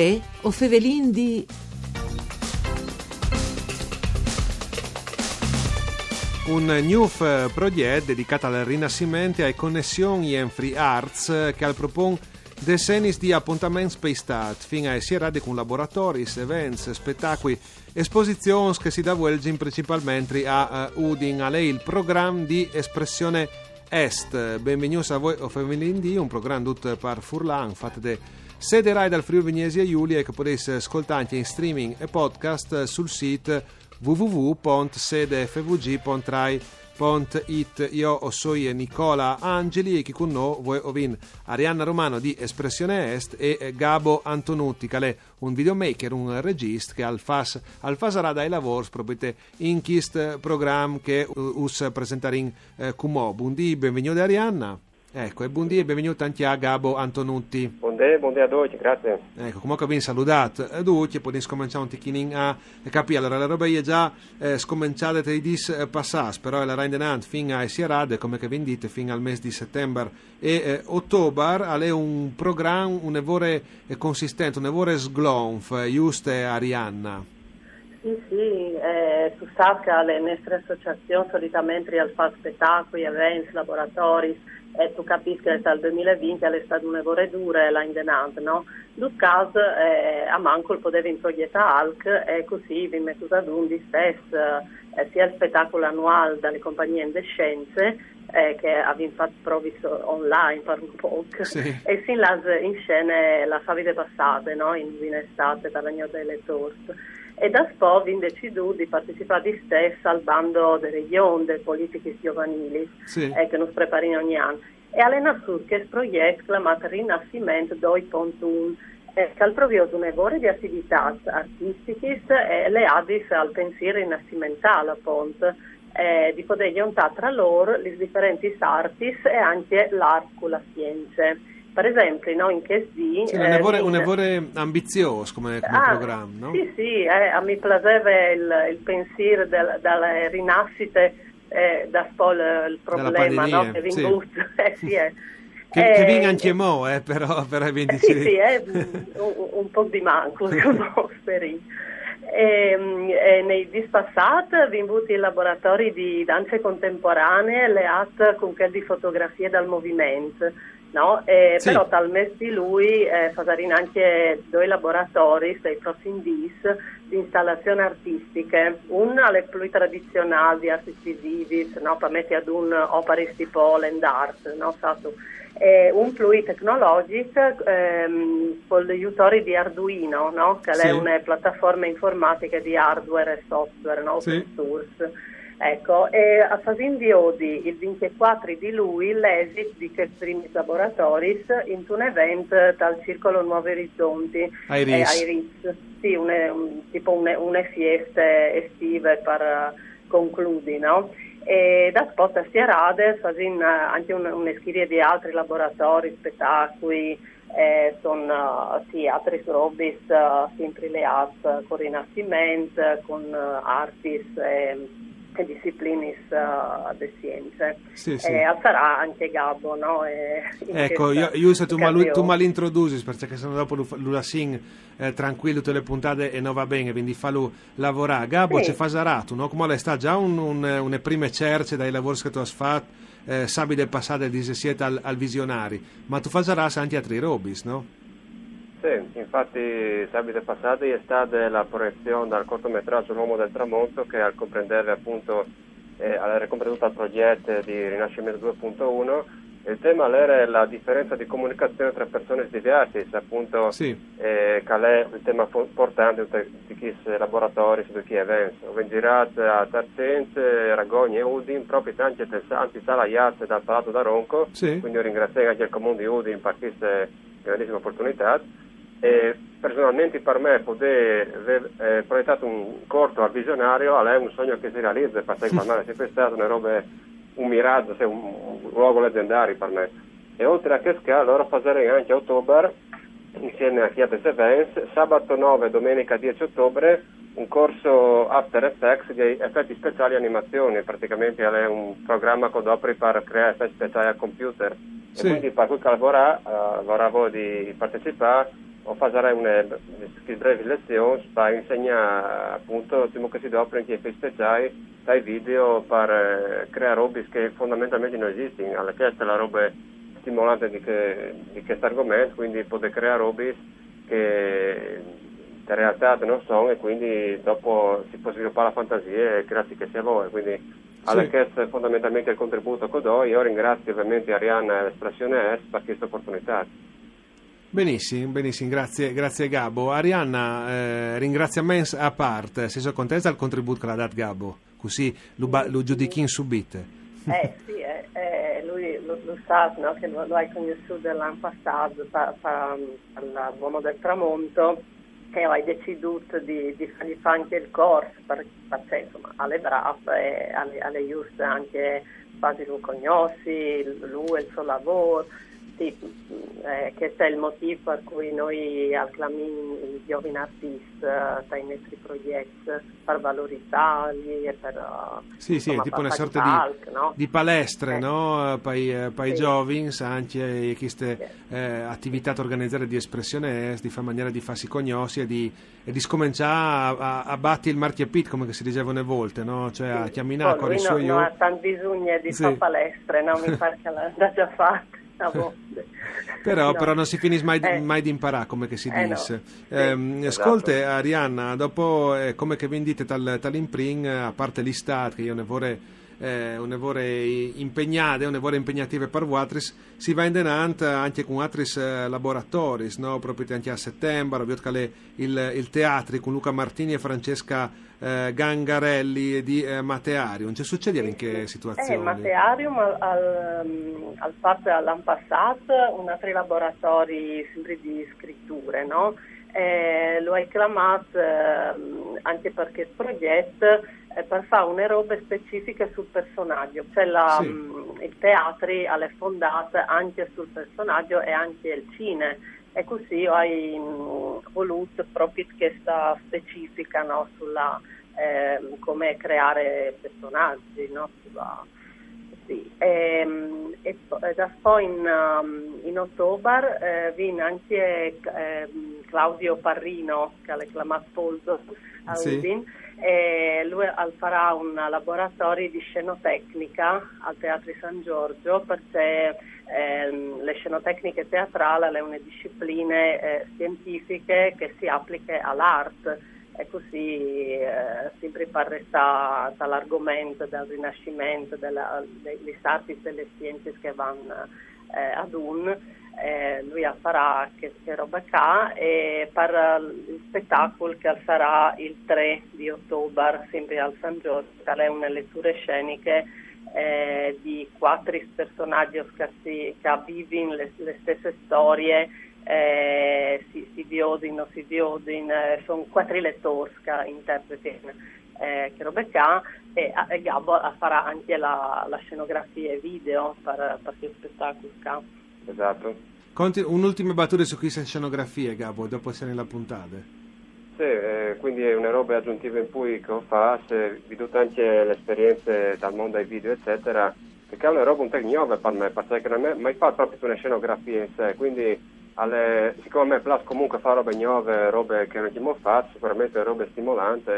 Uè, o fevelin di... Un new progetto dedicato al rinascimento e alle connessioni in free arts che al propon decenni di appuntamenti spaced fino a sierade con laboratori, events, spettacoli, esposizioni che si davvelgono principalmente a uh, Udin, a lei il programma di espressione est. Benvenuti a voi o Femminili, un programma tutto per Furlan, fatto da sede Rai dal Friuli Vignesi e Giulia che potete ascoltare anche in streaming e podcast sul sito www.sedefvg.rai.it Io sono Nicola Angeli e chi con noi voi ovin Arianna Romano di Espressione Est e Gabo Antonutti che è un videomaker, un regista che al fas, dai lavori proprio in questo programma che us presentare in eh, Cumò. Buondì, benvenuto Arianna. Ecco, e buondì e benvenuto anche a Gabo Antonutti. Buondì, buondì a tutti, grazie. Ecco, comunque ben salutato a tutti e poi scominciamo un ticchino a capire. Allora, la roba è già eh, scominciata tra i dis eh, passati, però la rendenant fino a Sierade, come che vi dite, fino al mese di settembre e eh, ottobre, è un programma, un evore eh, consistente, un evore sglonf, eh, giuste Arianna. Sì, sì, eh, tu sai che le nostre associazioni solitamente al fare spettacoli, eventi, laboratori, e tu capisci che dal 2020 è stato un lavoro duro là in denant, no? In caso eh, a manco il potere in proietta ALC e così vi metto ad un di stesso eh, sia il spettacolo annuale dalle compagnie in scienze eh, che abbiamo fatto prove online per un po' sì. e si in scena la favide passate no? in, in estate per l'agno delle torte e da SPO vi deciso di partecipare di stessa al bando delle delle politiche giovanili sì. eh, che nos prepariamo ogni anno. E allena su che progetto chiamato Rinascimento 2.1 eh, che ha provato un lavoro di attività artistiche e le adis al pensiero rinascimentale appunto eh, di poter giuntare tra loro le differenti arti e anche l'arte con la scienza. Per esempio, no, in KSD... Sì, un, evore, eh, un evore ambizioso come, come ah, programma, no? Sì, sì, eh, mi piaceva il, il pensiero del, dalle rinascite eh, da il, il problema no, che sì. eh, sì, eh. Che, che vinga anche mo, eh, però, però è ben Sì, sì, è un, un po' di manco, speri. E, e nei dispassati vinti i laboratori di danze contemporanee le at con che di fotografie dal movimento No? Eh, sì. Però tal mese di lui eh, faranno anche due laboratori, sei prossimi dis, di installazioni artistiche. Uno alle più tradizionali di arti visivi, no? per mettere ad un opera tipo land art, no? e un più tecnologico ehm, con l'aiutori di Arduino, no? che sì. è una piattaforma informatica di hardware e software, no? open sì. source Ecco, e a Fasindiodi il 24 di lui l'esit di questi primi laboratori in un evento dal Circolo Nuovi Orizzonti Iris. Eh, Iris. Sì, une, un, tipo une, une fieste estive per concludi, no? E da spot a Sierade fasin anche un, una serie di altri laboratori, spettacoli, eh, sono uh, sì, altri robis uh, sempre le art con Rinascimento, con uh, artis e che disciplinis uh, de scienze. Sì, sì. E sarà anche Gabbo, no? E ecco, io, io se tu, mal, tu mal introduci, perché se no dopo lui sing eh, tranquillo tutte le puntate e non va bene, quindi fallo lavorare. Gabbo sì. ci fa zarato, no? Come sta già un, un, une prime cerce dai lavori che tu hai fatto, eh, sabi del passato e di siete al, al visionari, ma tu fai zarato anche altri robis, no? Sì, infatti sabato passato è stata la proiezione dal cortometraggio L'uomo del tramonto che al comprendere appunto eh, era comprenduto al progetto di Rinascimento 2.1 il tema era la differenza di comunicazione tra persone diverse, appunto sì. eh, che è il tema importante di questi laboratori, di chi eventi. Ho girato a Tarcense, Ragogni e Udin, proprio tanti tanti salaiati dal Palato da Ronco, sì. quindi ringrazio anche il comune di Udin per questa grandissima opportunità. E personalmente per me poter aver eh, proiettato un corto al visionario è un sogno che si realizza, perché per me è sempre stato una roba, un miraggio, cioè un, un, luogo leggendario per me. E oltre a Kesca, allora farei anche a ottobre, insieme a Chiates Events, sabato 9 e domenica 10 ottobre, un corso After Effects di effetti speciali e animazioni, praticamente è un programma che dopri per creare effetti speciali al computer. Sì. E quindi per cui uh, lavoravo di partecipare o fare una breve lezione per insegnare appunto come che si deve apprendere i speciali dai video per eh, creare robe che fondamentalmente non esistono, alla è la roba stimolante di, che, di questo argomento, quindi potete creare robe che in realtà non sono e quindi dopo si può sviluppare la fantasia e grazie che sia voi. Quindi alla sì. è fondamentalmente il contributo che do. Io ringrazio ovviamente Arianna e l'Espressione S per questa opportunità. Benissimo, benissimo, grazie, grazie Gabo. Arianna, eh, ringraziamenti a parte, sei contenta del contributo che l'ha dato Gabo? Così lo, lo giudichi in subite. Eh sì, eh, eh, lui lo, lo sa, no? che lo, lo hai conosciuto l'anno passato per, per, l'uomo del tramonto e hai deciso di, di fargli fare anche il corso perché, perché insomma alle brave e alle, alle giuste anche quasi lo conosci, lui, il suo lavoro sì, eh, questo è il motivo per cui noi acclamiamo i giovani artisti uh, dai nostri progetti per valorizzarli e per... Uh, sì, insomma, sì, tipo una sorta talk, di, no? di, palestre, eh. no? Per, per sì. i giovani, anche queste sì. eh, attività da organizzare di espressione di fare maniera di farsi conoscere e di, e di scominciare a, a, a battere il marchio pit, come si diceva una volta, no? Cioè a camminare con i suoi... Non ha tanto bisogno di fare palestre, no? Mi pare che l'ha già fatto a volte. però, no. però, non si finisce mai, eh. mai di imparare, come che si eh dice. No. Eh, ascolte, esatto. Arianna, dopo eh, come che vendite tal, tall'impring, a parte l'istat, che io ne vorrei eh, un'evore impegnative per voi, si va in denant anche con altri eh, laboratori, no? proprio anche a settembre, il, il teatro con Luca Martini e Francesca eh, Gangarelli di eh, Matearium. Ci succede in che situazioni? Eh, Matearium al, al, mm, al fatto l'anno passato un altro laboratorio sempre di scritture, no? Eh, lo hai chiamato eh, anche perché il progetto per fare una roba specifica sul personaggio, cioè la, sì. mh, il teatro è fondato anche sul personaggio e anche il cinema e così hai mh, voluto proprio questa specifica no, sulla eh, come creare personaggi no, sulla, sì. e, ehm, e, e da poi in, um, in ottobre eh, viene anche eh, Claudio Parrino che ha chiamato Poldo sì. E lui farà un laboratorio di scenotecnica al Teatro San Giorgio perché ehm, le scenotecniche teatrali sono una disciplina eh, scientifiche che si applica all'arte. E così eh, per restare all'argomento del rinascimento degli arti e delle scienze che vanno eh, ad un eh, lui farà queste robe qua e per il spettacolo che sarà il 3 di ottobre sempre al San Giorgio è una lettura scenica eh, di quattro personaggi che, che vivono le, le stesse storie eh, si, si viodino, si viodino, sono quattro lettori che interpretano eh, che robe qua e, e Gabbo farà anche la, la scenografia e video per, per questo spettacolo qua. Esatto. Conti, un'ultima battuta su questa scenografia, Gabbo, dopo essere nella puntata. Sì, eh, quindi è una roba aggiuntiva in cui che ho fatto, veduto anche le esperienze dal mondo ai video, eccetera, perché è una roba un po' nuova per me, perché non ho mai fatto proprio una scenografia in sé, quindi alle, siccome a me piace comunque fare robe nuove, robe che non abbiamo fatto, sicuramente robe stimolanti,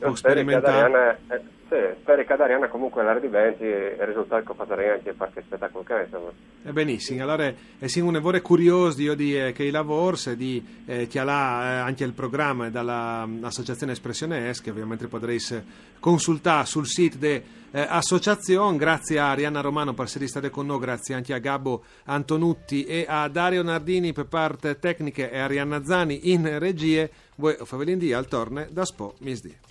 io spero che Adriana, eh, sì, spero che Adriana comunque la diventi e il risultato che farei anche qualche spettacolo che insomma. E benissimo, allora è eh, sì, un lavoro curioso io di eh, che i lavori, di eh, ha eh, anche il programma dall'associazione Espressione Es, che ovviamente potrete consultare sul sito dell'associazione. Eh, grazie a Arianna Romano per essere stata con noi, grazie anche a Gabbo Antonutti e a Dario Nardini per parte tecniche e a Arianna Zani in regie. Voi Favelin di al torne da Spo Misdi.